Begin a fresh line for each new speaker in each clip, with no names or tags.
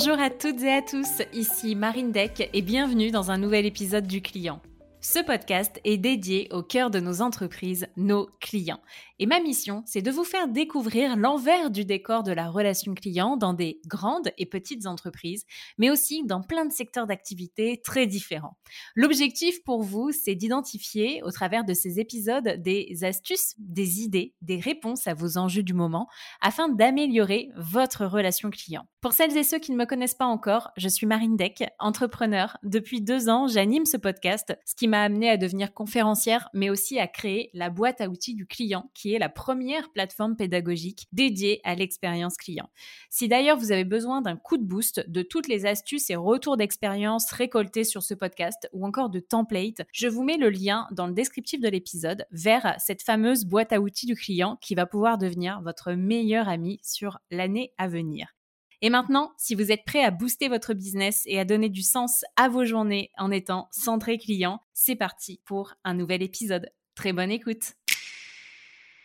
Bonjour à toutes et à tous, ici Marine Deck et bienvenue dans un nouvel épisode du client. Ce podcast est dédié au cœur de nos entreprises, nos clients. Et ma mission, c'est de vous faire découvrir l'envers du décor de la relation client dans des grandes et petites entreprises, mais aussi dans plein de secteurs d'activité très différents. L'objectif pour vous, c'est d'identifier au travers de ces épisodes des astuces, des idées, des réponses à vos enjeux du moment afin d'améliorer votre relation client. Pour celles et ceux qui ne me connaissent pas encore, je suis Marine Deck, entrepreneur. Depuis deux ans, j'anime ce podcast, ce qui m'a amené à devenir conférencière, mais aussi à créer la boîte à outils du client qui la première plateforme pédagogique dédiée à l'expérience client. Si d'ailleurs vous avez besoin d'un coup de boost de toutes les astuces et retours d'expérience récoltés sur ce podcast ou encore de templates, je vous mets le lien dans le descriptif de l'épisode vers cette fameuse boîte à outils du client qui va pouvoir devenir votre meilleur ami sur l'année à venir. Et maintenant, si vous êtes prêt à booster votre business et à donner du sens à vos journées en étant centré client, c'est parti pour un nouvel épisode. Très bonne écoute.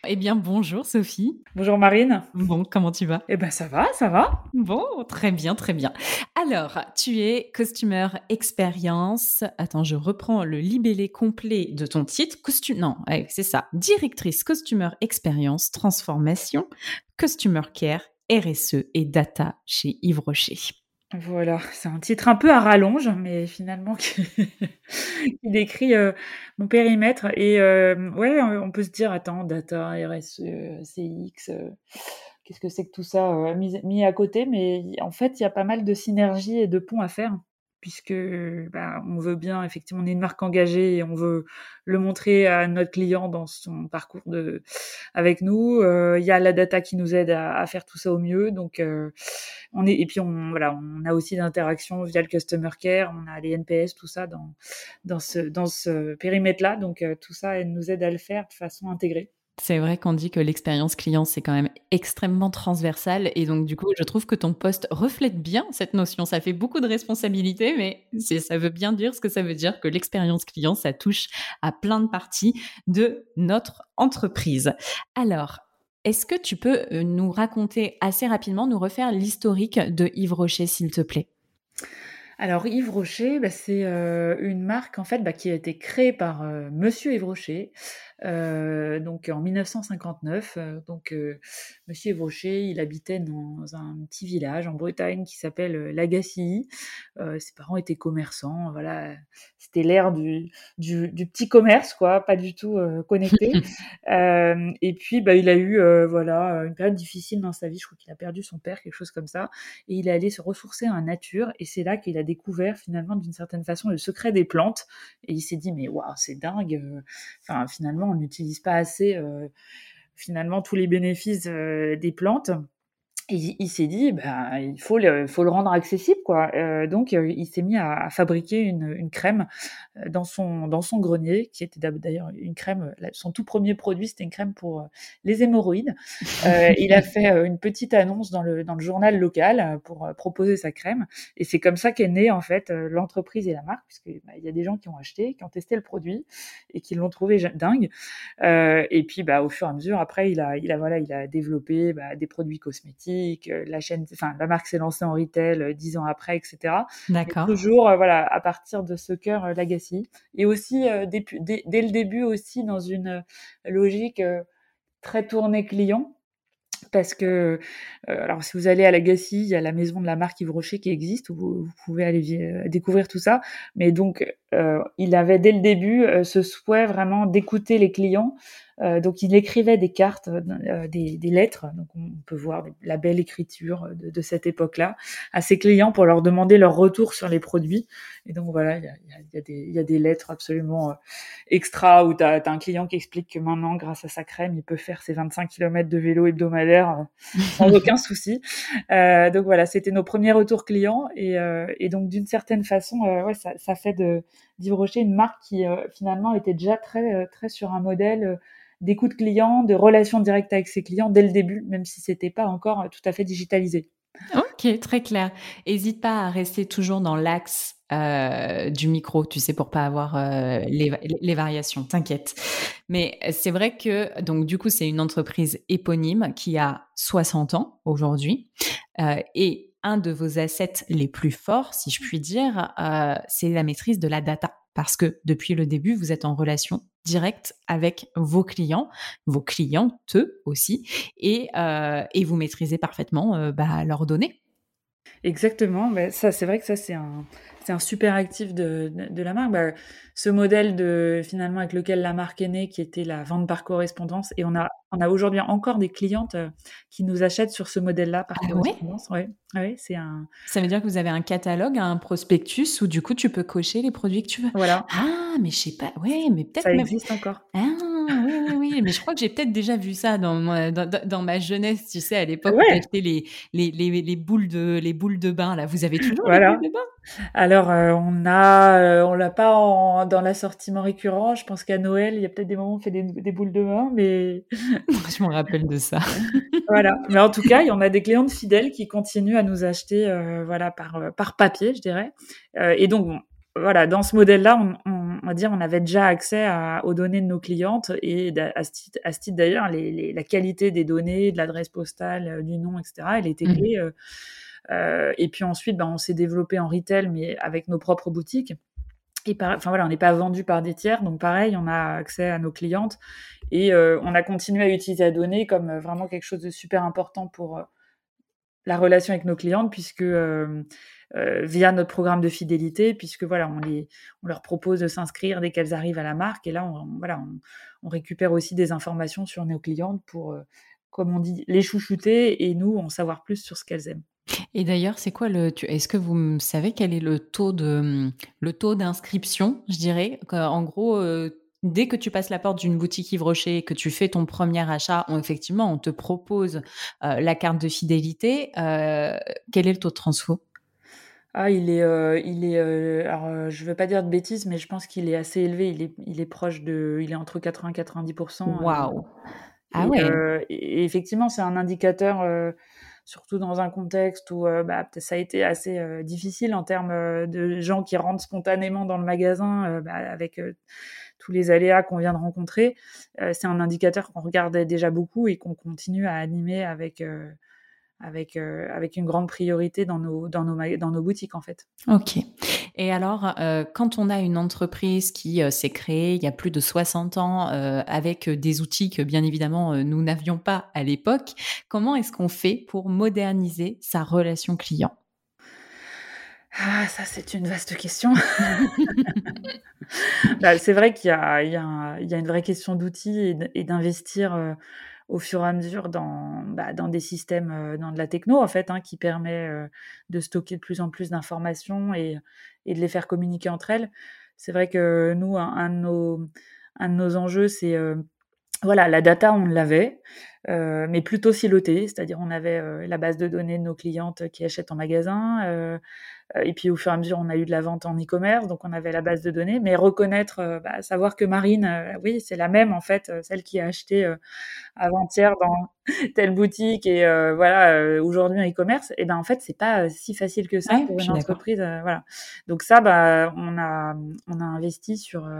Eh bien, bonjour Sophie.
Bonjour Marine.
Bon, comment tu vas?
Eh ben ça va, ça va.
Bon, très bien, très bien. Alors, tu es Customer Experience. Attends, je reprends le libellé complet de ton titre. Costume, non, c'est ça. Directrice Customer Experience, Transformation, Customer Care, RSE et Data chez Yves Rocher.
Voilà, c'est un titre un peu à rallonge, mais finalement qui, décrit euh, mon périmètre. Et euh, ouais, on peut se dire, attends, data, RSE, CX, euh, qu'est-ce que c'est que tout ça mis, à côté Mais en fait, il y a pas mal de synergies et de ponts à faire puisque bah, on veut bien, effectivement, on est une marque engagée et on veut le montrer à notre client dans son parcours de, avec nous. Euh, il y a la data qui nous aide à, faire tout ça au mieux. Donc, euh, on est, et puis on, voilà, on a aussi d'interactions via le customer care, on a les NPS, tout ça dans, dans ce, dans ce périmètre-là. Donc, euh, tout ça elle nous aide à le faire de façon intégrée.
C'est vrai qu'on dit que l'expérience client, c'est quand même extrêmement transversal. Et donc, du coup, je trouve que ton poste reflète bien cette notion. Ça fait beaucoup de responsabilités, mais ça veut bien dire ce que ça veut dire que l'expérience client, ça touche à plein de parties de notre entreprise. Alors, est-ce que tu peux euh, nous raconter assez rapidement, nous refaire l'historique de Yves Rocher, s'il te plaît?
Alors Yves Rocher, bah, c'est euh, une marque en fait bah, qui a été créée par euh, Monsieur Yves Rocher, donc en 1959. donc Monsieur Yves Rocher, il habitait dans un petit village en Bretagne qui s'appelle Lagacilly. ses parents étaient commerçants, voilà, c'était l'ère du, du, petit commerce quoi, pas du tout connecté. et puis bah, il a eu voilà une période difficile dans sa vie. Je crois qu'il a perdu son père, quelque chose comme ça, et il est allé se ressourcer en nature. Et c'est là qu'il a découvert finalement d'une certaine façon le secret des plantes et il s'est dit mais waouh c'est dingue euh, enfin finalement on n'utilise pas assez euh, finalement tous les bénéfices euh, des plantes il s'est dit, bah, il faut le, faut le rendre accessible, quoi. Euh, donc, euh, il s'est mis à, à fabriquer une, une, crème euh, dans son, dans son grenier, qui était d'ailleurs une crème. Son tout premier produit, c'était une crème pour les hémorroïdes. Euh, il a fait une petite annonce dans le, dans le journal local pour proposer sa crème, et c'est comme ça qu'est née en fait l'entreprise et la marque, puisque bah, il y a des gens qui ont acheté, qui ont testé le produit et qui l'ont trouvé dingue. et puis, bah, au fur et à mesure, après, il a, il a voilà, il a développé bah, des produits cosmétiques la chaîne, enfin la marque s'est lancée en retail euh, dix ans après, etc. D'accord. Toujours, euh, voilà, à partir de ce cœur euh, Legacy et aussi dès, dès, le début aussi dans une logique très tournée client parce que alors si vous allez à Legacy, il y a la maison de la marque Yves Rocher qui existe où vous, pouvez aller découvrir tout ça. Mais donc il avait dès le début ce souhait vraiment d'écouter les clients, euh, donc il écrivait des cartes, euh, des, des, lettres, donc on peut voir la belle écriture de, de cette époque-là, à ses clients pour leur demander leur retour sur les produits. Et donc voilà, il y a, y a, des, y a des lettres absolument euh, extra où tu as, un client qui explique que maintenant, grâce à sa crème, il peut faire ses 25 km de vélo hebdomadaire sans aucun souci. Euh, donc voilà, c'était nos premiers retours clients. Et, et donc d'une certaine façon, ouais, ça, ça fait de d'Yves Rocher une marque qui finalement était déjà très, très sur un modèle d'écoute client, de relation directe avec ses clients dès le début, même si c'était pas encore tout à fait digitalisé.
Ok, très clair. N'hésite pas à rester toujours dans l'axe euh, du micro, tu sais, pour pas avoir euh, les, les, variations. T'inquiète. Mais c'est vrai que donc du coup, c'est une entreprise éponyme qui a 60 ans aujourd'hui euh, et un de vos assets les plus forts, si je puis dire, euh, c'est la maîtrise de la data. Parce que depuis le début, vous êtes en relation directe avec vos clients, vos clientes aussi, et, euh, et vous maîtrisez parfaitement euh, bah, leurs données.
Exactement, bah, ça c'est vrai que ça c'est un, c'est un super actif de, de, la marque. Bah, ce modèle de finalement avec lequel la marque est née, qui était la vente par correspondance, et on a on a aujourd'hui encore des clientes euh, qui nous achètent sur ce modèle-là par ah correspondance. Ouais. ouais c'est un.
Ça veut dire que vous avez un catalogue, un prospectus où du coup tu peux cocher les produits que tu veux.
Voilà.
Ah, mais je sais pas. Ouais, mais peut-être.
Ça existe encore.
Ah, oui, oui, oui. mais je crois que j'ai peut-être déjà vu ça dans ma, dans, dans ma jeunesse, tu sais, à l'époque ouais. les, les, les, les, boules de les boules de bain là. Vous avez toujours voilà. les boules de bain?
Alors, euh, on a, euh, on l'a pas en, dans l'assortiment récurrent. Je pense qu'à Noël, il y a peut-être des moments où on fait des, des boules de bain, mais
je me rappelle de ça.
voilà. Mais en tout cas, il y en a des clientes fidèles qui continuent à nous acheter, euh, voilà, par par papier, je dirais. et donc, bon, voilà, dans ce modèle-là, on, on, on, va dire, on avait déjà accès à, aux données de nos clientes et à ce titre, d'ailleurs, les, les, la qualité des données, de l'adresse postale, du nom, etc. Elle était mmh. clé. Mmh. Euh, et puis ensuite, ben, on s'est développé en retail, mais avec nos propres boutiques. Et enfin voilà, on n'est pas vendu par des tiers, donc pareil, on a accès à nos clientes et euh, on a continué à utiliser la donnée comme euh, vraiment quelque chose de super important pour la relation avec nos clientes, puisque via notre programme de fidélité, puisque voilà, on les, on leur propose de s'inscrire dès qu'elles arrivent à la marque, et là, on, voilà, on, récupère aussi des informations sur nos clientes pour, comme on dit, les chouchouter et nous en savoir plus sur ce qu'elles aiment.
Et d'ailleurs, c'est quoi le est-ce que vous savez quel est le taux de le taux d'inscription, je dirais? En gros euh, dès que tu passes la porte d'une boutique Yves Rocher et que tu fais ton premier achat, on, effectivement, on te propose euh, la carte de fidélité. Euh, quel est le taux de transfo?
Ah, il est, euh, il est, alors je veux pas dire de bêtises, mais je pense qu'il est assez élevé. Il est, il est proche de, il est entre 80 et 90%
Waouh.
Ah ouais. et effectivement, c'est un indicateur surtout dans un contexte où euh, bah, ça a été assez euh, difficile en termes euh, de gens qui rentrent spontanément dans le magasin bah, avec tous les aléas qu'on vient de rencontrer. c'est un indicateur qu'on regardait déjà beaucoup et qu'on continue à animer avec avec, avec une grande priorité dans nos, dans, nos, dans nos boutiques en fait.
Ok. Et alors, euh, quand on a une entreprise qui euh, s'est créée il y a plus de 60 ans avec des outils que bien évidemment nous n'avions pas à l'époque, comment est-ce qu'on fait pour moderniser sa relation client?
Ah, ça c'est une vaste question. bah, c'est vrai qu'il y a une vraie question d'outils et d'investir au fur et à mesure dans, bah, dans des systèmes, dans de la techno, en fait, hein, qui permet de stocker de plus en plus d'informations et, et de les faire communiquer entre elles. C'est vrai que nous, un, de, nos, un de nos enjeux, c'est voilà, la data, on l'avait, euh, mais plutôt silotée, c'est-à-dire on avait euh, la base de données de nos clientes qui achètent en magasin, euh, et puis au fur et à mesure, on a eu de la vente en e-commerce, donc on avait la base de données, mais reconnaître, bah, savoir que Marine, oui, c'est la même en fait, celle qui a acheté avant-hier dans telle boutique et voilà, aujourd'hui en e-commerce, et ben en fait, c'est pas si facile que ça pour une entreprise, voilà. Donc ça, bah, on a on a investi sur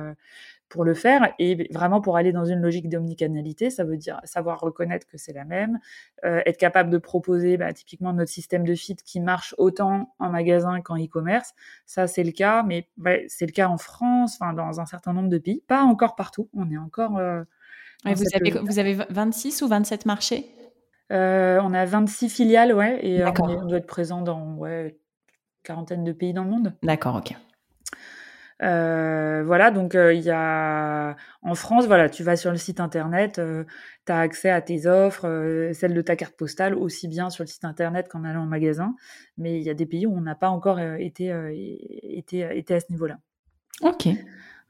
pour le faire et vraiment pour aller dans une logique d'omnicanalité, ça veut dire savoir reconnaître que c'est la même, euh, être capable de proposer bah, typiquement notre système de feed qui marche autant en magasin qu'en e-commerce. Ça, c'est le cas, mais c'est le cas en France, enfin dans un certain nombre de pays, pas encore partout. On est encore. Euh,
vous, avez, vous avez 26 ou 27 marchés?
Euh, On a 26 filiales, ouais, et on, on, doit être présent dans ouais, quarantaine de pays dans le monde.
D'accord, ok.
Euh, voilà, donc euh, il y a en France, voilà, tu vas sur le site internet, euh, tu as accès à tes offres, euh, celles de ta carte postale, aussi bien sur le site internet qu'en allant en magasin. Mais il y a des pays où on n'a pas encore été, été, été à ce niveau-là.
Ok.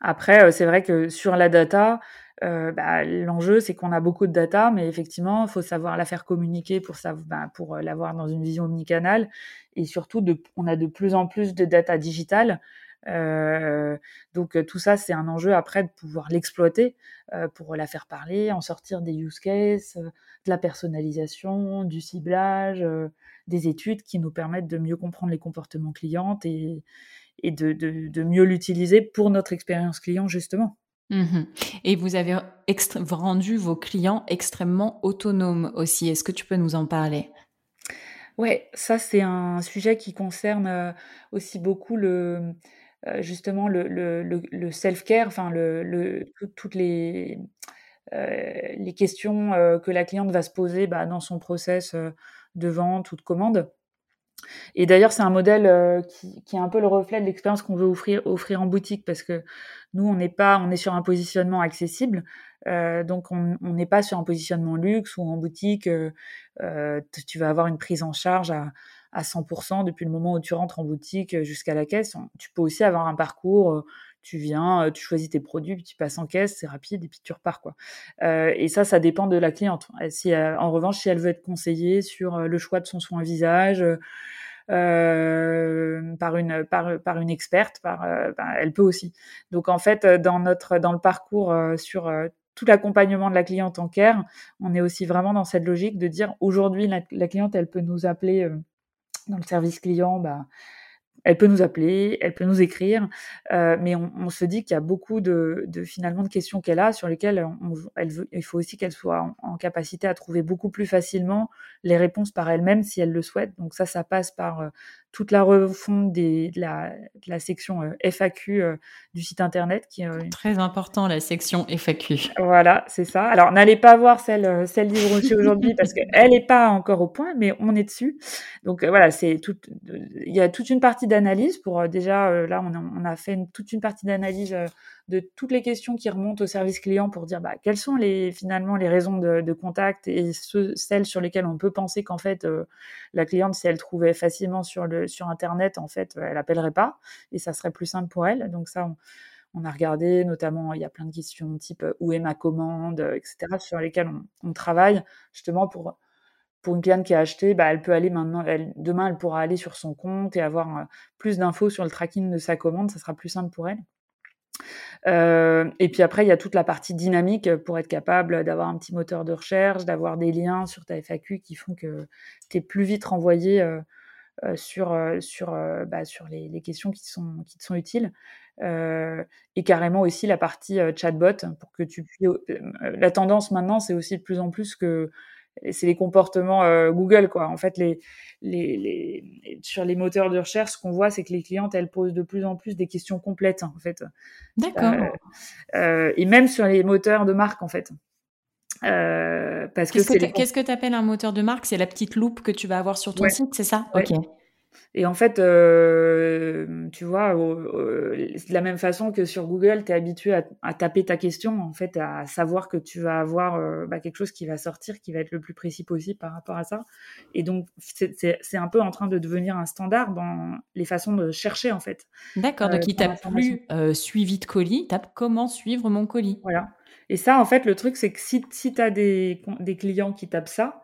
Après, c'est vrai que sur la data, bah, l'enjeu c'est qu'on a beaucoup de data, mais effectivement, il faut savoir la faire communiquer pour, bah, pour l'avoir dans une vision omnicanale. Et surtout, de, on a de plus en plus de data digitale. Euh, donc tout ça, c'est un enjeu après de pouvoir l'exploiter euh, pour la faire parler, en sortir des use cases, euh, de la personnalisation, du ciblage, euh, des études qui nous permettent de mieux comprendre les comportements clients et, et de, de, de mieux l'utiliser pour notre expérience client justement.
Mmh et vous avez rendu vos clients extrêmement autonomes aussi. Est-ce que tu peux nous en parler?
Ouais, ça c'est un sujet qui concerne, aussi beaucoup le, heu, justement le le le self-care, enfin le le tout toutes les, heu, les questions, heu, que la cliente va se poser, bah, dans son process, de vente ou de commande. Et d'ailleurs, c'est un modèle, qui qui est un peu le reflet de l'expérience qu'on veut offrir offrir en boutique parce que nous, on pas on est sur un positionnement accessible, donc on n'est pas sur un positionnement luxe ou en boutique, tu vas avoir une prise en charge à à 100% depuis le moment où tu rentres en boutique, jusqu'à la caisse. Tu peux aussi avoir un parcours, heu, tu viens, heu, tu choisis tes produits, puis tu passes en caisse, c'est rapide et puis tu repars, quoi. Et ça, ça dépend de la cliente. Si, en revanche, si elle veut être conseillée sur, le choix de son soin visage, par une par, une experte, par, ben, elle peut aussi. Donc en fait, dans notre dans le parcours, sur, tout l'accompagnement de la cliente en care, on est aussi vraiment dans cette logique de dire: «Aujourd'hui, la cliente, elle peut nous appeler, dans le service client, bah, elle peut nous appeler, elle peut nous écrire, heu, mais on se dit qu'il y a beaucoup de finalement de questions qu'elle a sur lesquelles elle veut il faut aussi qu'elle soit en en capacité à trouver beaucoup plus facilement les réponses par elle-même si elle le souhaite. Donc ça, ça passe par, heu, toute la refonte des de la de la section, heu, FAQ, heu, du site internet qui, heu
Très important la section FAQ.
Voilà, c'est ça. Alors n'allez pas voir celle, celle d'Yves Rocher aujourd'hui parce qu'elle est pas encore au point, mais on est dessus. Donc, voilà, c'est toute il y a toute une partie d'analyse pour, déjà, là, on a on a fait une toute une partie d'analyse, de toutes les questions qui remontent au service client pour dire, bah, quelles sont les finalement les raisons de contact et celles sur lesquelles on peut penser qu'en fait, heu, la cliente, si elle trouvait facilement sur le sur internet, en fait, elle appellerait pas et ça serait plus simple pour elle. Donc ça, on a regardé, notamment, il y a plein de questions type, heu: «Où est ma commande?» heu, et cetera, sur lesquelles on travaille justement pour pour une cliente qui a acheté, bah, elle peut aller maintenant elle demain, elle pourra aller sur son compte et avoir, plus d'infos sur le tracking de sa commande, ça sera plus simple pour elle. Heu et puis après, il y a toute la partie dynamique, pour être capable d'avoir un petit moteur de recherche, d'avoir des liens sur ta FAQ qui font que tu es plus vite renvoyé, heu heu, sur, sur, bah, sur les questions qui sont qui te sont utiles. Et carrément aussi la partie, chatbot pour que tu puis au hem, la tendance maintenant, c'est aussi de plus en plus que c'est les comportements, heu, Google, quoi. En fait, les les les sur les moteurs de recherche, ce qu'on voit, c'est que les clientes, elles posent de plus en plus des questions complètes, en fait.
D'accord.
Heu heu et même sur les moteurs de marque, en fait. Heu, parce que
Qu'est-ce que tu que appelles un moteur de marque? C'est la petite loupe que tu vas avoir sur ton
Ouais,
site, c'est ça?
ouais
OK.
Et en fait, hem, tu vois, heu, de la même façon que sur Google, tu es habitué à à taper ta question, en fait, à savoir que tu vas avoir, heu, bah, quelque chose qui va sortir, qui va être le plus précis possible par rapport à ça. Et donc c'est un peu en train de devenir un standard dans les façons de chercher, en fait,
D'accord, donc il
sur
tape plus, suivi de colis, il tape: «Comment suivre mon colis?»
Voilà. Et ça, en fait, le truc, c'est que si si tu as des des clients qui tapent ça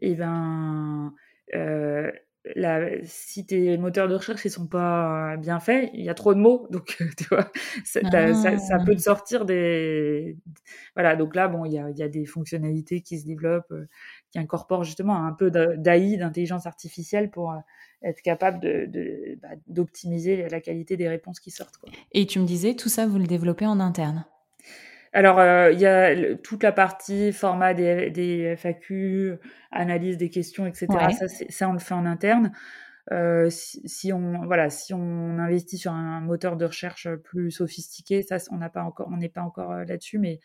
et ben, heu, la si tes moteurs de recherche, ils sont pas bien faits, il y a trop de mots donc heu, tu vois? Ça ça peut te
Ah!
sortir des voilà, donc là, bon, il y a y a des fonctionnalités qui se développent, heu, qui incorporent justement un peu d'AI, d'intelligence artificielle pour, être capable de bah, d'optimiser la qualité des réponses qui sortent, quoi.
Et tu me disais, tout ça, vous le développez en interne?
Alors, heu, il y a toute la partie format des des FAQ, analyse des questions et cetera,
Ouais.
ça ça on le fait en interne. Heu, si si on voilà, si on investit sur un moteur de recherche, plus sophistiqué, ça on n'a pas encore on n'est pas encore, heu, là-dessus, mais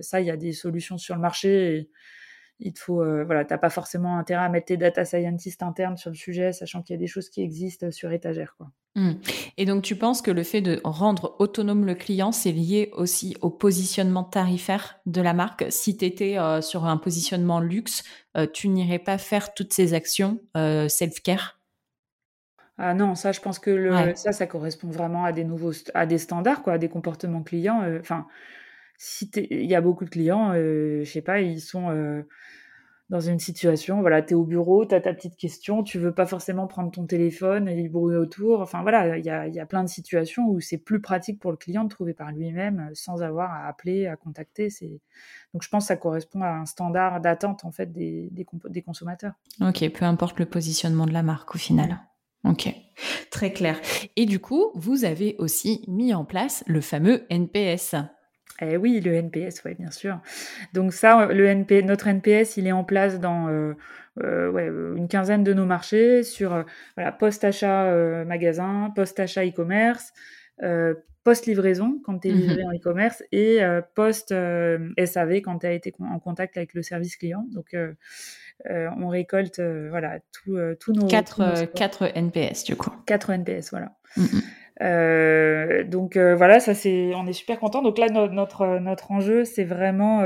ça, il y a des solutions sur le marché et il te faut, heu, voilà, tu as pas forcément intérêt à mettre tes data scientists internes sur le sujet, sachant qu'il y a des choses qui existent sur étagère, quoi.
Mmh et donc tu penses que le fait de rendre autonome le client, c'est lié aussi au positionnement tarifaire de la marque? Si tu étais, heu, sur un positionnement luxe, tu n'irais pas faire toutes ces actions, self-care?
Ah non, ça, je pense que le
Ouais.
ça, ça correspond vraiment à des nouveaux à des standards, quoi, à des comportements clients, enfin, si il y a beaucoup de clients, heu, je sais pas, ils sont, heu, dans une situation, voilà, tu es au bureau, tu as ta petite question, tu veux pas forcément prendre ton téléphone et du bruit autour, enfin voilà, il y a y a plein de situations où c'est plus pratique pour le client de trouver par lui-même, sans avoir à appeler, à contacter, c'est donc je pense ça correspond à un standard d'attente, en fait, des des des consommateurs.
OK, peu importe le positionnement de la marque au final. OK, très clair et du coup, vous avez aussi mis en place le fameux NPS?
Et oui, le NPS, ouais, bien sûr. Donc ça, le NP notre NPS, il est en place dans, heu ouais, une quinzaine de nos marchés sur voilà, post-achat magasin, post-achat e-commerce, post-livraison quand tu es livré mmh en e-commerce et post-SAV quand tu as été en contact avec le service client. Donc, on récolte voilà, tous nos...
4, 4 NPS du coup.
4 NPS, voilà. Mmh donc voilà, ça c'est, on est super content. Donc là, notre notre enjeu, c'est vraiment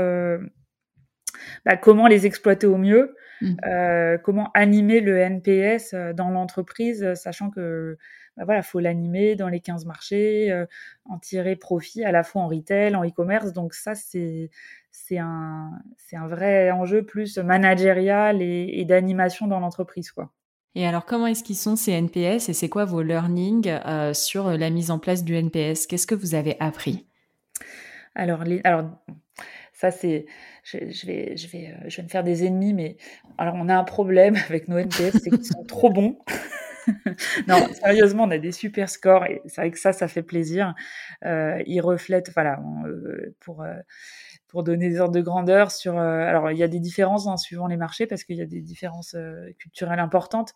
bah, comment les exploiter au mieux, mmh. comment animer le NPS dans l'entreprise, sachant que bah voilà, faut l'animer dans les 15 marchés, euh, en tirer profit à la fois en retail, en e-commerce. Donc ça, c'est c'est un c'est un vrai enjeu plus managérial et, d'animation dans l'entreprise, quoi.
Et alors, comment est-ce qu'ils sont ces NPS et c'est quoi vos learnings euh, sur la mise en place du NPS Qu'est-ce que vous avez appris?
Alors, alors, ça c'est, je, vais, je vais, euh, je vais me faire des ennemis, mais alors on a un problème avec nos NPS, c'est qu'ils sont trop bons. non, sérieusement, on a des super scores et c'est vrai que ça, ça fait plaisir. Euh, ils reflètent, voilà, euh, pour pour donner des ordres de grandeur sur. Euh, alors, il y a des différences hein, suivant les marchés parce qu'il y a des différences culturelles importantes.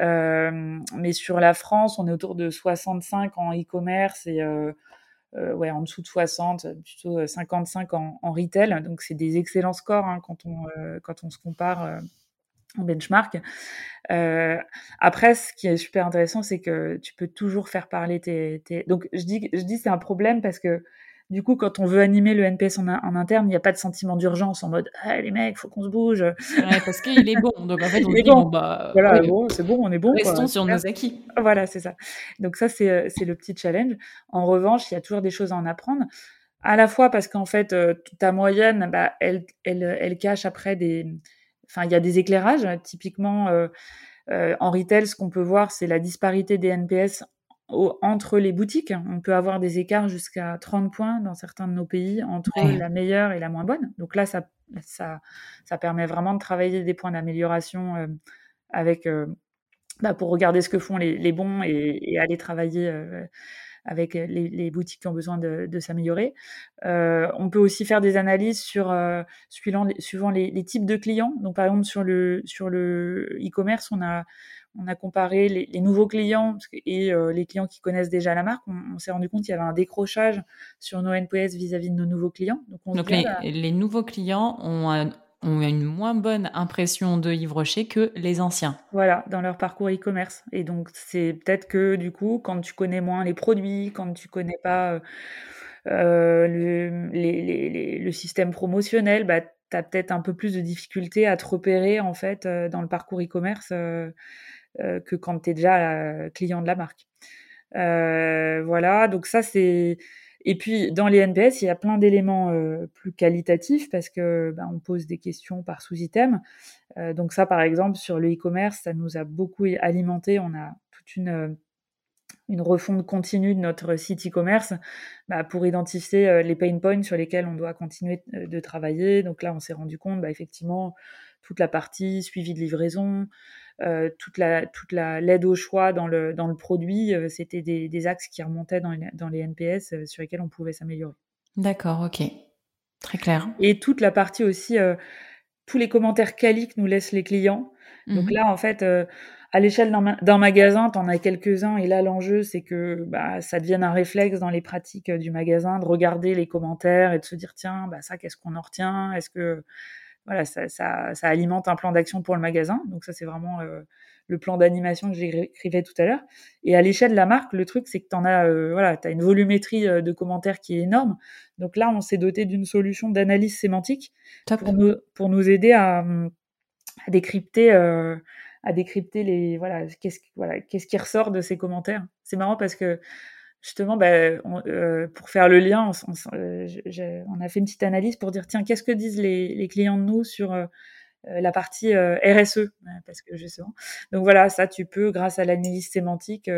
mais sur la France, on est autour de 65 en e-commerce et ouais, en dessous de 60, plutôt 55 en, retail. Donc, c'est des excellents scores hein, quand on quand on se compare en benchmark. Euh, après, ce qui est super intéressant, c'est que tu peux toujours faire parler tes. tes... Donc, je dis, je dis c'est un problème parce que du coup, quand on veut animer le NPS en, en interne, il n'y a pas de sentiment d'urgence en mode ah, les mecs, faut qu'on se bouge.
Ouais, parce qu'il est bon. Donc en fait, on dit bon, bah.
Voilà, bon, c'est bon, on est bon.
Restons sur nos acquis.
Voilà, c'est ça. Donc, ça, c'est le petit challenge. En revanche, il y a toujours des choses à en apprendre. À la fois parce qu'en fait, euh, ta moyenne, bah, elle, elle, elle cache après des Enfin, il y a des éclairages. Typiquement, euh, euh, en retail, ce qu'on peut voir, c'est la disparité des NPS entre les boutiques. On peut avoir des écarts jusqu'à 30 points dans certains de nos pays entre la meilleure et la moins bonne. Donc là, ça, ça, ça permet vraiment de travailler des points d'amélioration euh, avec, bah, pour regarder ce que font les, bons et, et aller travailler avec les, boutiques qui ont besoin de, s'améliorer. Euh, on peut aussi faire des analyses sur euh, suivant, suivant les, types de clients. Donc par exemple sur le sur le e-commerce, on a on a comparé les, nouveaux clients et euh, les clients qui connaissent déjà la marque. On, s'est rendu compte qu'il y avait un décrochage sur nos NPS vis-à-vis de nos nouveaux clients.
Donc, les, les, nouveaux clients ont un, ont une moins bonne impression de Yves Rocher que les anciens.
Voilà, dans leur parcours e-commerce. Et donc, c'est peut-être que du coup, quand tu connais moins les produits, quand tu connais pas euh, le, le, système promotionnel, bah, tu as peut-être un peu plus de difficulté à te repérer en fait euh, dans le parcours e-commerce euh, que quand tu es déjà client de la marque. voilà, donc ça, c'est et puis, dans les NPS, il y a plein d'éléments euh, plus qualitatifs parce que ben, on pose des questions par sous-item. Euh, donc ça, par exemple, sur le e-commerce, ça nous a beaucoup alimenté. On a toute une, euh, une refonte continue de notre site e-commerce bah, pour identifier les pain points sur lesquels on doit continuer de travailler. Donc là, on s'est rendu compte, bah, effectivement, toute la partie suivi de livraison, euh, toute la toute la l'aide au choix dans le dans le produit, euh, c'était des, des, axes qui remontaient dans les, dans les NPS euh, sur lesquels on pouvait s'améliorer.
D'accord, ok, très clair.
Et toute la partie aussi, tous les commentaires quali que nous laissent les clients. Donc mmh là, en fait, à l'échelle d'un magasin, tu en as quelques-uns, et là, l'enjeu, c'est que bah, ça devienne un réflexe dans les pratiques du magasin, de regarder les commentaires et de se dire, tiens, bah, ça, qu'est-ce qu'on en retient? Est-ce que voilà, ça, ça, ça, alimente un plan d'action pour le magasin. Donc ça, c'est vraiment euh, le plan d'animation que j'écrivais tout à l'heure. Et à l'échelle de la marque, le truc, c'est que tu as, euh, voilà, as une volumétrie euh, de commentaires qui est énorme. Donc là, on s'est doté d'une solution d'analyse sémantique pour nous, pour nous aider à, à décrypter, à décrypter les, voilà, qu'est-ce, voilà, qu'est-ce qui ressort de ces commentaires. C'est marrant parce que justement, bah, euh, pour faire le lien, euh, on, a fait une petite analyse pour dire, tiens, qu'est-ce que disent les, clients de nous sur euh, la partie RSE Parce que justement, donc voilà, ça, tu peux, grâce à l'analyse sémantique,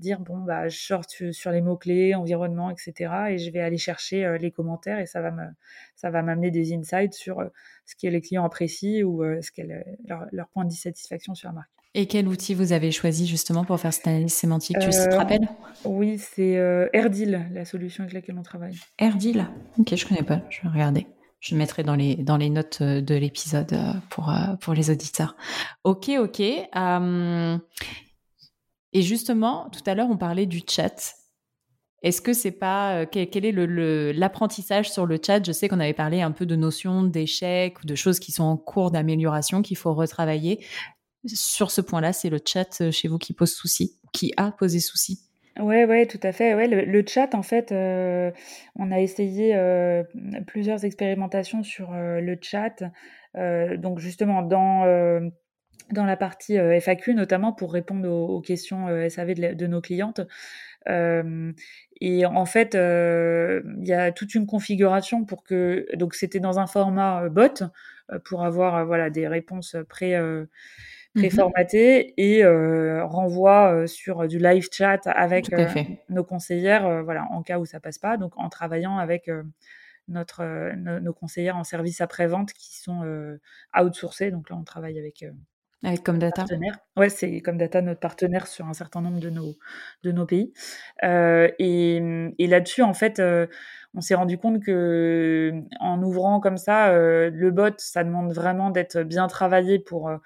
dire, bon, bah, je sors sur les mots-clés, environnement, etc., et je vais aller chercher les commentaires, et ça va m'amener des insights sur ce que les clients apprécient ou ce leur, leur point de dissatisfaction sur la marque.
Et quel outil vous avez choisi justement pour faire cette analyse sémantique? Tu te euh, rappelles?
Oui, c'est euh, Erdil, la solution avec laquelle on travaille.
Erdil Ok, je connais pas, je vais regarder. Je mettrai dans les, dans les notes de l'épisode pour, pour les auditeurs. Ok, ok. et justement, tout à l'heure, on parlait du chat. Est-ce que c'est pas quel, est l'apprentissage sur le chat? Je sais qu'on avait parlé un peu de notions d'échec ou de choses qui sont en cours d'amélioration qu'il faut retravailler. Sur ce point-là, c'est le chat chez vous qui pose souci, qui a posé souci.
Ouais, ouais, tout à fait. Ouais, le, chat, en fait, on a essayé plusieurs expérimentations sur le chat. donc justement, dans dans la partie FAQ, notamment pour répondre aux, questions SAV de, de, nos clientes. et en fait, il y a toute une configuration pour que donc c'était dans un format bot pour avoir voilà des réponses pré Mmh préformaté et renvoie sur du live chat avec nos conseillères, voilà, en cas où ça passe pas. Donc en travaillant avec notre, nos, conseillères en service après-vente qui sont outsourcées. Donc là, on travaille avec
avec Comdata
Ouais, c'est Comdata notre partenaire sur un certain nombre de nos, de nos pays. et, et là-dessus, en fait, on s'est rendu compte que en ouvrant comme ça, le bot, ça demande vraiment d'être bien travaillé pour euh,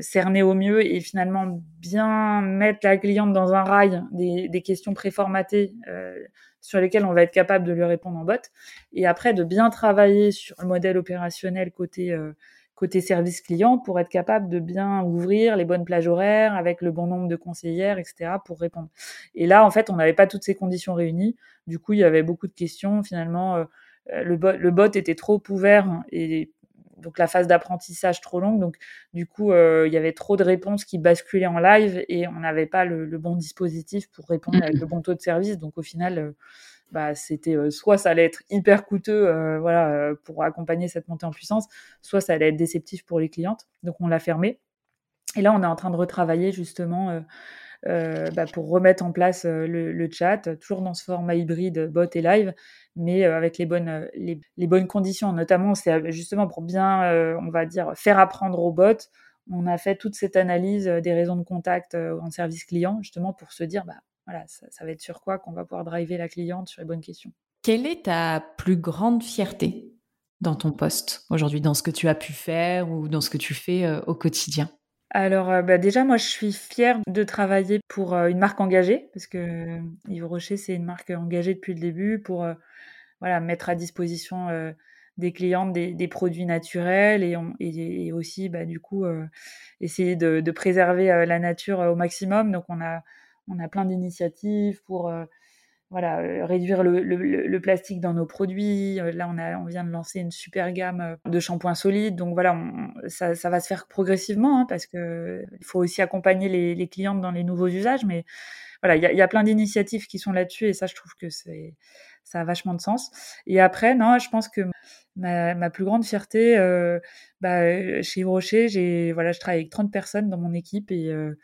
cerner au mieux et finalement bien mettre la cliente dans un rail des, des questions préformatées euh, sur lesquelles on va être capable de lui répondre en bot. Et après, de bien travailler sur le modèle opérationnel côté euh, côté service client pour être capable de bien ouvrir les bonnes plages horaires avec le bon nombre de conseillères, etc. pour répondre. Et là, en fait, on n'avait pas toutes ces conditions réunies. Du coup, il y avait beaucoup de questions. Finalement, euh, le, bot, le bot était trop ouvert et donc la phase d'apprentissage trop longue. Donc du coup, euh, il y avait trop de réponses qui basculaient en live et on n'avait pas le, bon dispositif pour répondre avec le bon taux de service. Donc au final, euh, bah, c'était euh, soit ça allait être hyper coûteux, voilà, pour accompagner cette montée en puissance, soit ça allait être déceptif pour les clientes. Donc on l'a fermé. Et là, on est en train de retravailler justement. Bah, pour remettre en place le, le, chat, toujours dans ce format hybride bot et live, mais euh, avec les bonnes, euh, les, bonnes conditions. Notamment, c'est euh, justement pour bien, on va dire, faire apprendre aux bots. On a fait toute cette analyse des raisons de contact en service client, justement pour se dire, bah, voilà, ça, va être sur quoi qu'on va pouvoir driver la cliente sur les bonnes questions.
Quelle est ta plus grande fierté dans ton poste aujourd'hui, dans ce que tu as pu faire ou dans ce que tu fais au quotidien?
Alors bah, déjà moi je suis fière de travailler pour une marque engagée parce que Yves Rocher c'est une marque engagée depuis le début pour voilà, mettre à disposition euh, des clientes des, produits naturels et, aussi bah, du coup euh, essayer de, préserver euh, la nature au maximum. Donc on a, on a plein d'initiatives pour voilà, réduire le, plastique dans nos produits. Là, on, vient de lancer une super gamme de shampoings solides. Donc voilà, ça, ça, va se faire progressivement hein, parce qu'il faut aussi accompagner les, clientes dans les nouveaux usages. Mais voilà, il y, a plein d'initiatives qui sont là-dessus et ça, je trouve que c'est ça a vachement de sens. Et après, non, je pense que ma, plus grande fierté, euh, bah, euh, chez Rocher, j'ai, voilà, je travaille avec 30 personnes dans mon équipe et euh,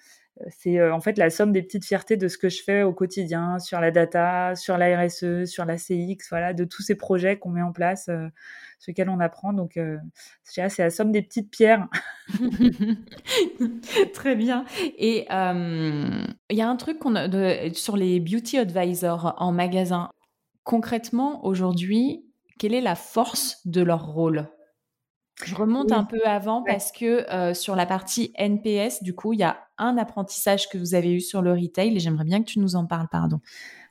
c'est en fait la somme des petites fiertés de ce que je fais au quotidien sur la data, sur la RSE, sur la CX, voilà, de tous ces projets qu'on met en place, sur lesquels on apprend. Donc, c'est la somme des petites pierres.
Très bien. Et il y a un truc sur les beauty advisors en magasin concrètement, aujourd'hui, quelle est la force de leur rôle? Je remonte un peu avant parce que euh, sur la partie NPS, du coup, il y a un apprentissage que vous avez eu sur le retail et j'aimerais bien que tu nous en parles, pardon.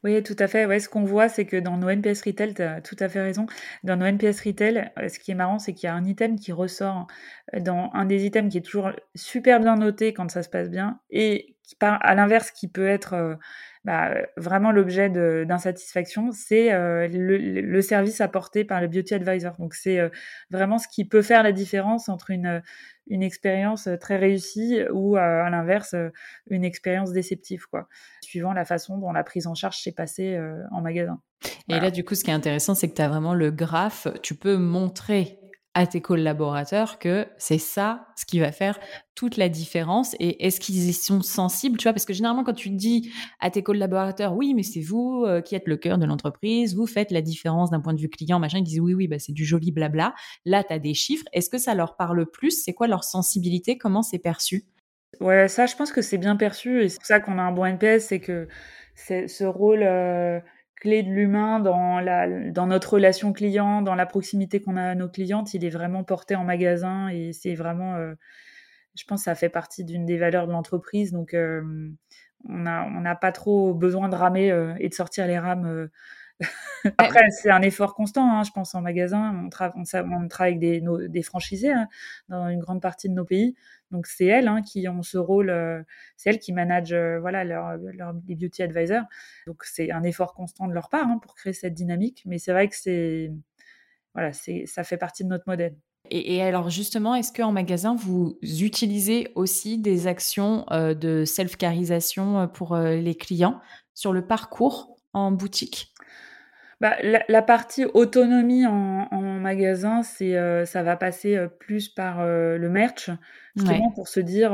Oui, tout à fait. Ouais, ce qu'on voit, c'est que dans nos NPS Retail, tu as tout à fait raison. Dans nos NPS Retail, euh, ce qui est marrant, c'est qu'il y a un item qui ressort euh, dans un des items qui est toujours super bien noté quand ça se passe bien et qui, à l'inverse, qui peut être bah, vraiment l'objet d'insatisfaction, c'est euh, le, service apporté par le beauty advisor. Donc c'est euh, vraiment ce qui peut faire la différence entre une, une expérience très réussie ou à l'inverse une expérience déceptive, quoi, suivant la façon dont la prise en charge s'est passée en magasin.
Et là, du coup, ce qui est intéressant, c'est que tu as vraiment le graphe, tu peux montrer à tes collaborateurs que c'est ça ce qui va faire toute la différence et est-ce qu'ils y sont sensibles tu vois? Parce que généralement quand tu dis à tes collaborateurs oui mais c'est vous euh, qui êtes le cœur de l'entreprise vous faites la différence d'un point de vue client machin ils disent oui oui bah c'est du joli blabla. Là tu as des chiffres. Est-ce que ça leur parle plus? C'est quoi leur sensibilité? Comment c'est perçu?
Ouais ça je pense que c'est bien perçu et c'est pour ça qu'on a un bon NPS c'est que c'est ce rôle euh, clé de l'humain dans, la, dans notre relation client, dans la proximité qu'on a à nos clientes, il est vraiment porté en magasin et c'est vraiment, je pense, ça fait partie d'une des valeurs de l'entreprise. Donc, on n'a on pas trop besoin de ramer et de sortir les rames Après, c'est un effort constant, hein, je pense, en magasin. On, on, travaille avec des, des franchisés hein, dans une grande partie de nos pays. Donc, c'est elles hein, qui ont ce rôle, euh, c'est elles qui managent euh, voilà, leur, les beauty advisors. Donc, c'est un effort constant de leur part pour créer cette dynamique. Mais c'est vrai que c'est, voilà, ça fait partie de notre modèle.
Et, alors justement, est-ce qu'en magasin, vous utilisez aussi des actions euh, de self-carisation pour les clients sur le parcours en boutique?
Bah, la, partie autonomie en, magasin, c'est euh, ça va passer euh, plus par euh, le merch, justement pour se dire,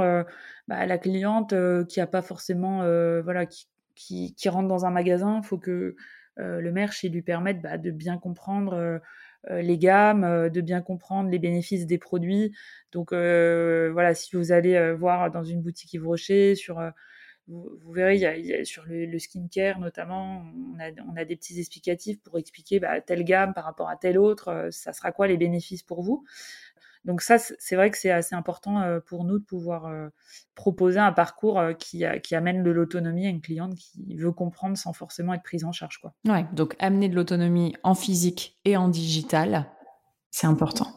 bah, la cliente qui a pas forcément, voilà, qui, qui, rentre dans un magasin, il faut que le merch il lui permette bah, de bien comprendre les gammes, de bien comprendre les bénéfices des produits. Donc voilà, si vous allez voir dans une boutique Yves Rocher sur vous, verrez, sur le, skincare notamment, on a, on a, des petits explicatifs pour expliquer bah, telle gamme par rapport à telle autre, euh, ça sera quoi les bénéfices pour vous. Donc ça, c'est vrai que c'est assez important euh, pour nous de pouvoir euh, proposer un parcours qui, qui amène de l'autonomie à une cliente qui veut comprendre sans forcément être prise en charge. Quoi.
Ouais, donc amener de l'autonomie en physique et en digital, c'est important.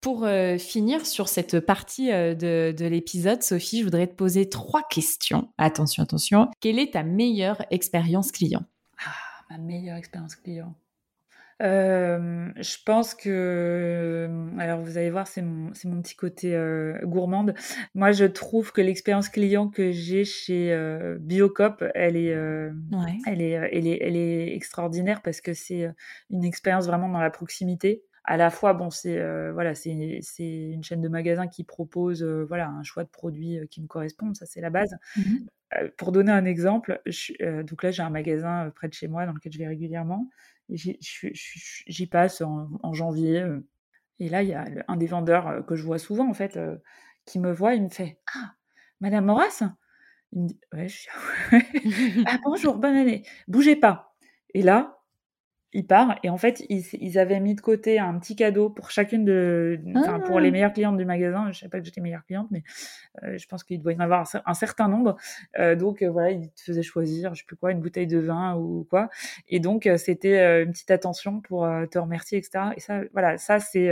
pour finir sur cette partie euh, de, l'épisode, Sophie, je voudrais te poser trois questions. Attention, attention. Quelle est ta meilleure expérience client?
Ah, Ma meilleure expérience client. Euh, je pense que, euh, alors vous allez voir, c'est mon, mon petit côté euh, gourmande. Moi, je trouve que l'expérience client que j'ai chez Biocop, elle est, elle est, elle est, elle est extraordinaire parce que c'est une expérience vraiment dans la proximité à la fois, bon, c'est voilà, c'est c'est une chaîne de magasins qui propose voilà un choix de produits qui me correspondent, ça c'est la base. Mmh pour donner un exemple, donc là j'ai un magasin près de chez moi dans lequel je vais régulièrement j'y passe en, janvier. Euh, et là, il y a un des vendeurs euh, que je vois souvent, en fait, euh, qui me voit, il me fait Ah, Madame Maurras Il me dit je Ah, bonjour, bonne année. Bougez pas. Et là, il part. Et en fait ils, avaient mis de côté un petit cadeau pour chacune de pour les ah. meilleures clientes du magasin. Je sais pas que j'étais meilleure cliente mais euh, je pense qu'il doit y en avoir un, certain nombre. Euh, donc euh, voilà ils te faisaient choisir je sais plus quoi une bouteille de vin ou quoi. Et donc c'était une petite attention pour te remercier etc et ça voilà ça c'est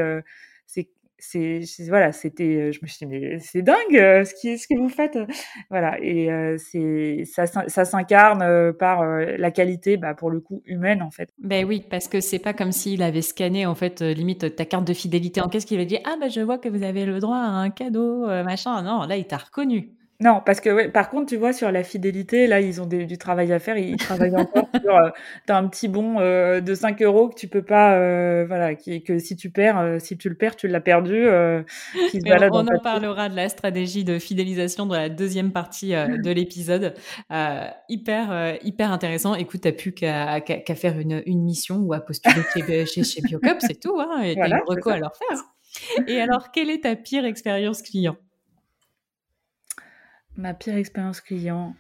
c'est c'est voilà c'était je me suis dit mais c'est dingue ce qui ce que vous faites voilà et c'est ça ça s'incarne par la qualité bah, pour le coup humaine en fait.
Ben oui parce que c'est pas comme s'il avait scanné en fait limite ta carte de fidélité en qu'est-ce qu'il avait dit ah bah je vois que vous avez le droit à un cadeau machin. Non là il t'a reconnu
non, parce que par contre, tu vois, sur la fidélité, là, ils ont du travail à faire. Ils travaillent encore sur. Euh, as un petit bon euh, de 5 euros que tu peux pas. Euh, voilà, qui, que si tu perds, euh, si tu le perds, tu l'as perdu.
Qui se on, en parlera de la stratégie de fidélisation dans la deuxième partie de l'épisode. hyper, hyper intéressant. Écoute, tu plus qu'à faire une, une, mission ou à postuler chez, chez, chez Biocop, c'est tout. Hein, et voilà, t'as une reco à leur faire. Et alors, quelle est ta pire expérience client?
Ma pire expérience client,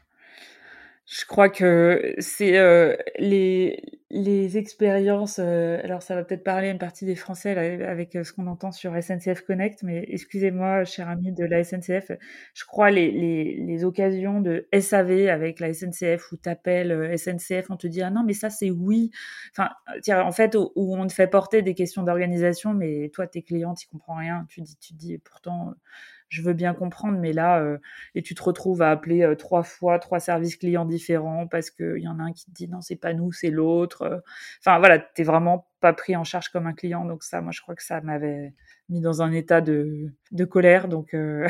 je crois que c'est euh, les, les expériences. Euh, alors, ça va peut-être parler à une partie des Français avec euh, ce qu'on entend sur SNCF Connect, mais excusez-moi, cher ami de la SNCF, je crois les, les, occasions de SAV avec la SNCF où t'appelles SNCF, on te dit ah non mais ça c'est oui. Enfin, en fait où, on te fait porter des questions d'organisation, mais toi tes clients tu comprends rien. Tu dis tu dis pourtant je veux bien comprendre, mais là, euh, et tu te retrouves à appeler euh, trois fois trois services clients différents parce qu'il y en a un qui te dit non, c'est pas nous, c'est l'autre. Euh. Enfin voilà, t'es vraiment pas pris en charge comme un client. Donc ça, moi, je crois que ça m'avait mis dans un état de, de colère. Donc. je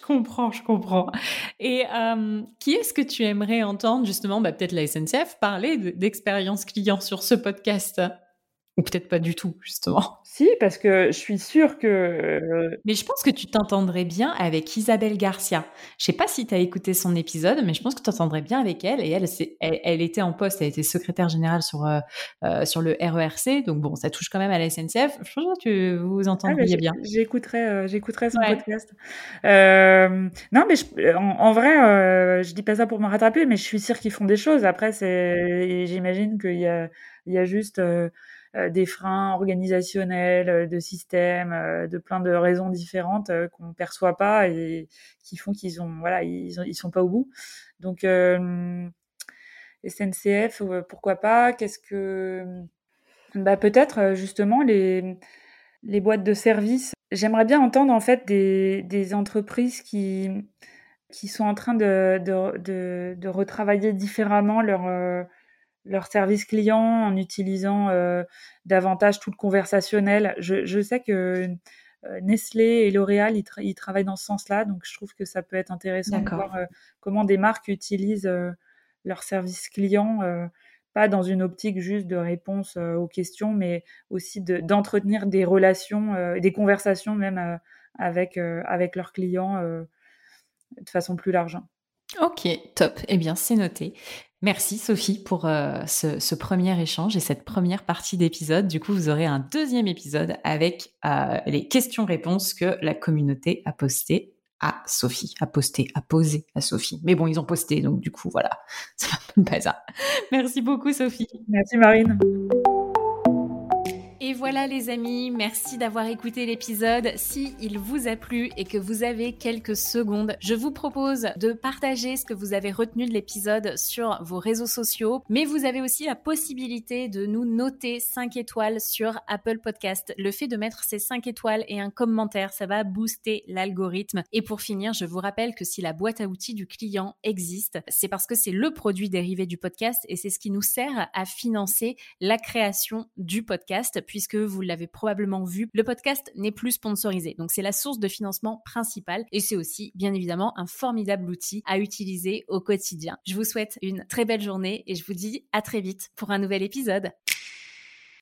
comprends, je comprends. Et qui est-ce que tu aimerais entendre justement, bah, peut-être la SNCF, parler d'expérience client sur ce podcast? Ou peut-être pas du tout, justement.
Si, parce que je suis sûre que. Euh,
mais je pense que tu t'entendrais bien avec Isabelle Garcia. Je sais pas si tu as écouté son épisode, mais je pense que tu t'entendrais bien avec elle. Et elle, elle, elle, était en poste, elle était secrétaire générale sur, euh, euh, sur le RERC. Donc bon, ça touche quand même à la SNCF. Je pense que tu vous ah, entendriez bien.
J'écouterai j'écouterai son podcast. non, mais en, vrai, je dis pas ça pour me rattraper, mais je suis sûre qu'ils font des choses. Après, j'imagine qu'il y a, il y a juste euh, des freins organisationnels, euh, de systèmes, euh, de plein de raisons différentes qu'on perçoit pas et qui font qu'ils ont voilà ils, ils sont pas au bout. Donc SNCF, pourquoi pas? Qu'est-ce que bah peut-être justement les les boîtes de services. J'aimerais bien entendre en fait des, des entreprises qui qui sont en train de, de, de, de retravailler différemment leur leur service client en utilisant euh, davantage tout le conversationnel. Je, je sais que euh, Nestlé et L'Oréal, ils, travaillent dans ce sens-là, donc je trouve que ça peut être intéressant de voir euh, comment des marques utilisent leur service client, pas dans une optique juste de réponse aux questions, mais aussi d'entretenir des relations, des conversations même avec, avec leurs clients de façon plus large.
Ok, top. Eh bien, c'est noté. Merci Sophie pour euh, ce, premier échange et cette première partie d'épisode. Du coup, vous aurez un deuxième épisode avec euh, les questions-réponses que la communauté a postées à Sophie, a posté, a posé à Sophie. Mais bon, ils ont posté, donc du coup, voilà, ça pas ça. Merci beaucoup Sophie.
Merci Marine.
Voilà les amis, merci d'avoir écouté l'épisode. Si il vous a plu et que vous avez quelques secondes, je vous propose de partager ce que vous avez retenu de l'épisode sur vos réseaux sociaux, mais vous avez aussi la possibilité de nous noter 5 étoiles sur Apple Podcast. Le fait de mettre ces 5 étoiles et un commentaire, ça va booster l'algorithme. Et pour finir, je vous rappelle que si la boîte à outils du client existe, c'est parce que c'est le produit dérivé du podcast et c'est ce qui nous sert à financer la création du podcast puisque vous l'avez probablement vu, le podcast n'est plus sponsorisé. Donc c'est la source de financement principale et c'est aussi bien évidemment un formidable outil à utiliser au quotidien. Je vous souhaite une très belle journée et je vous dis à très vite pour un nouvel épisode.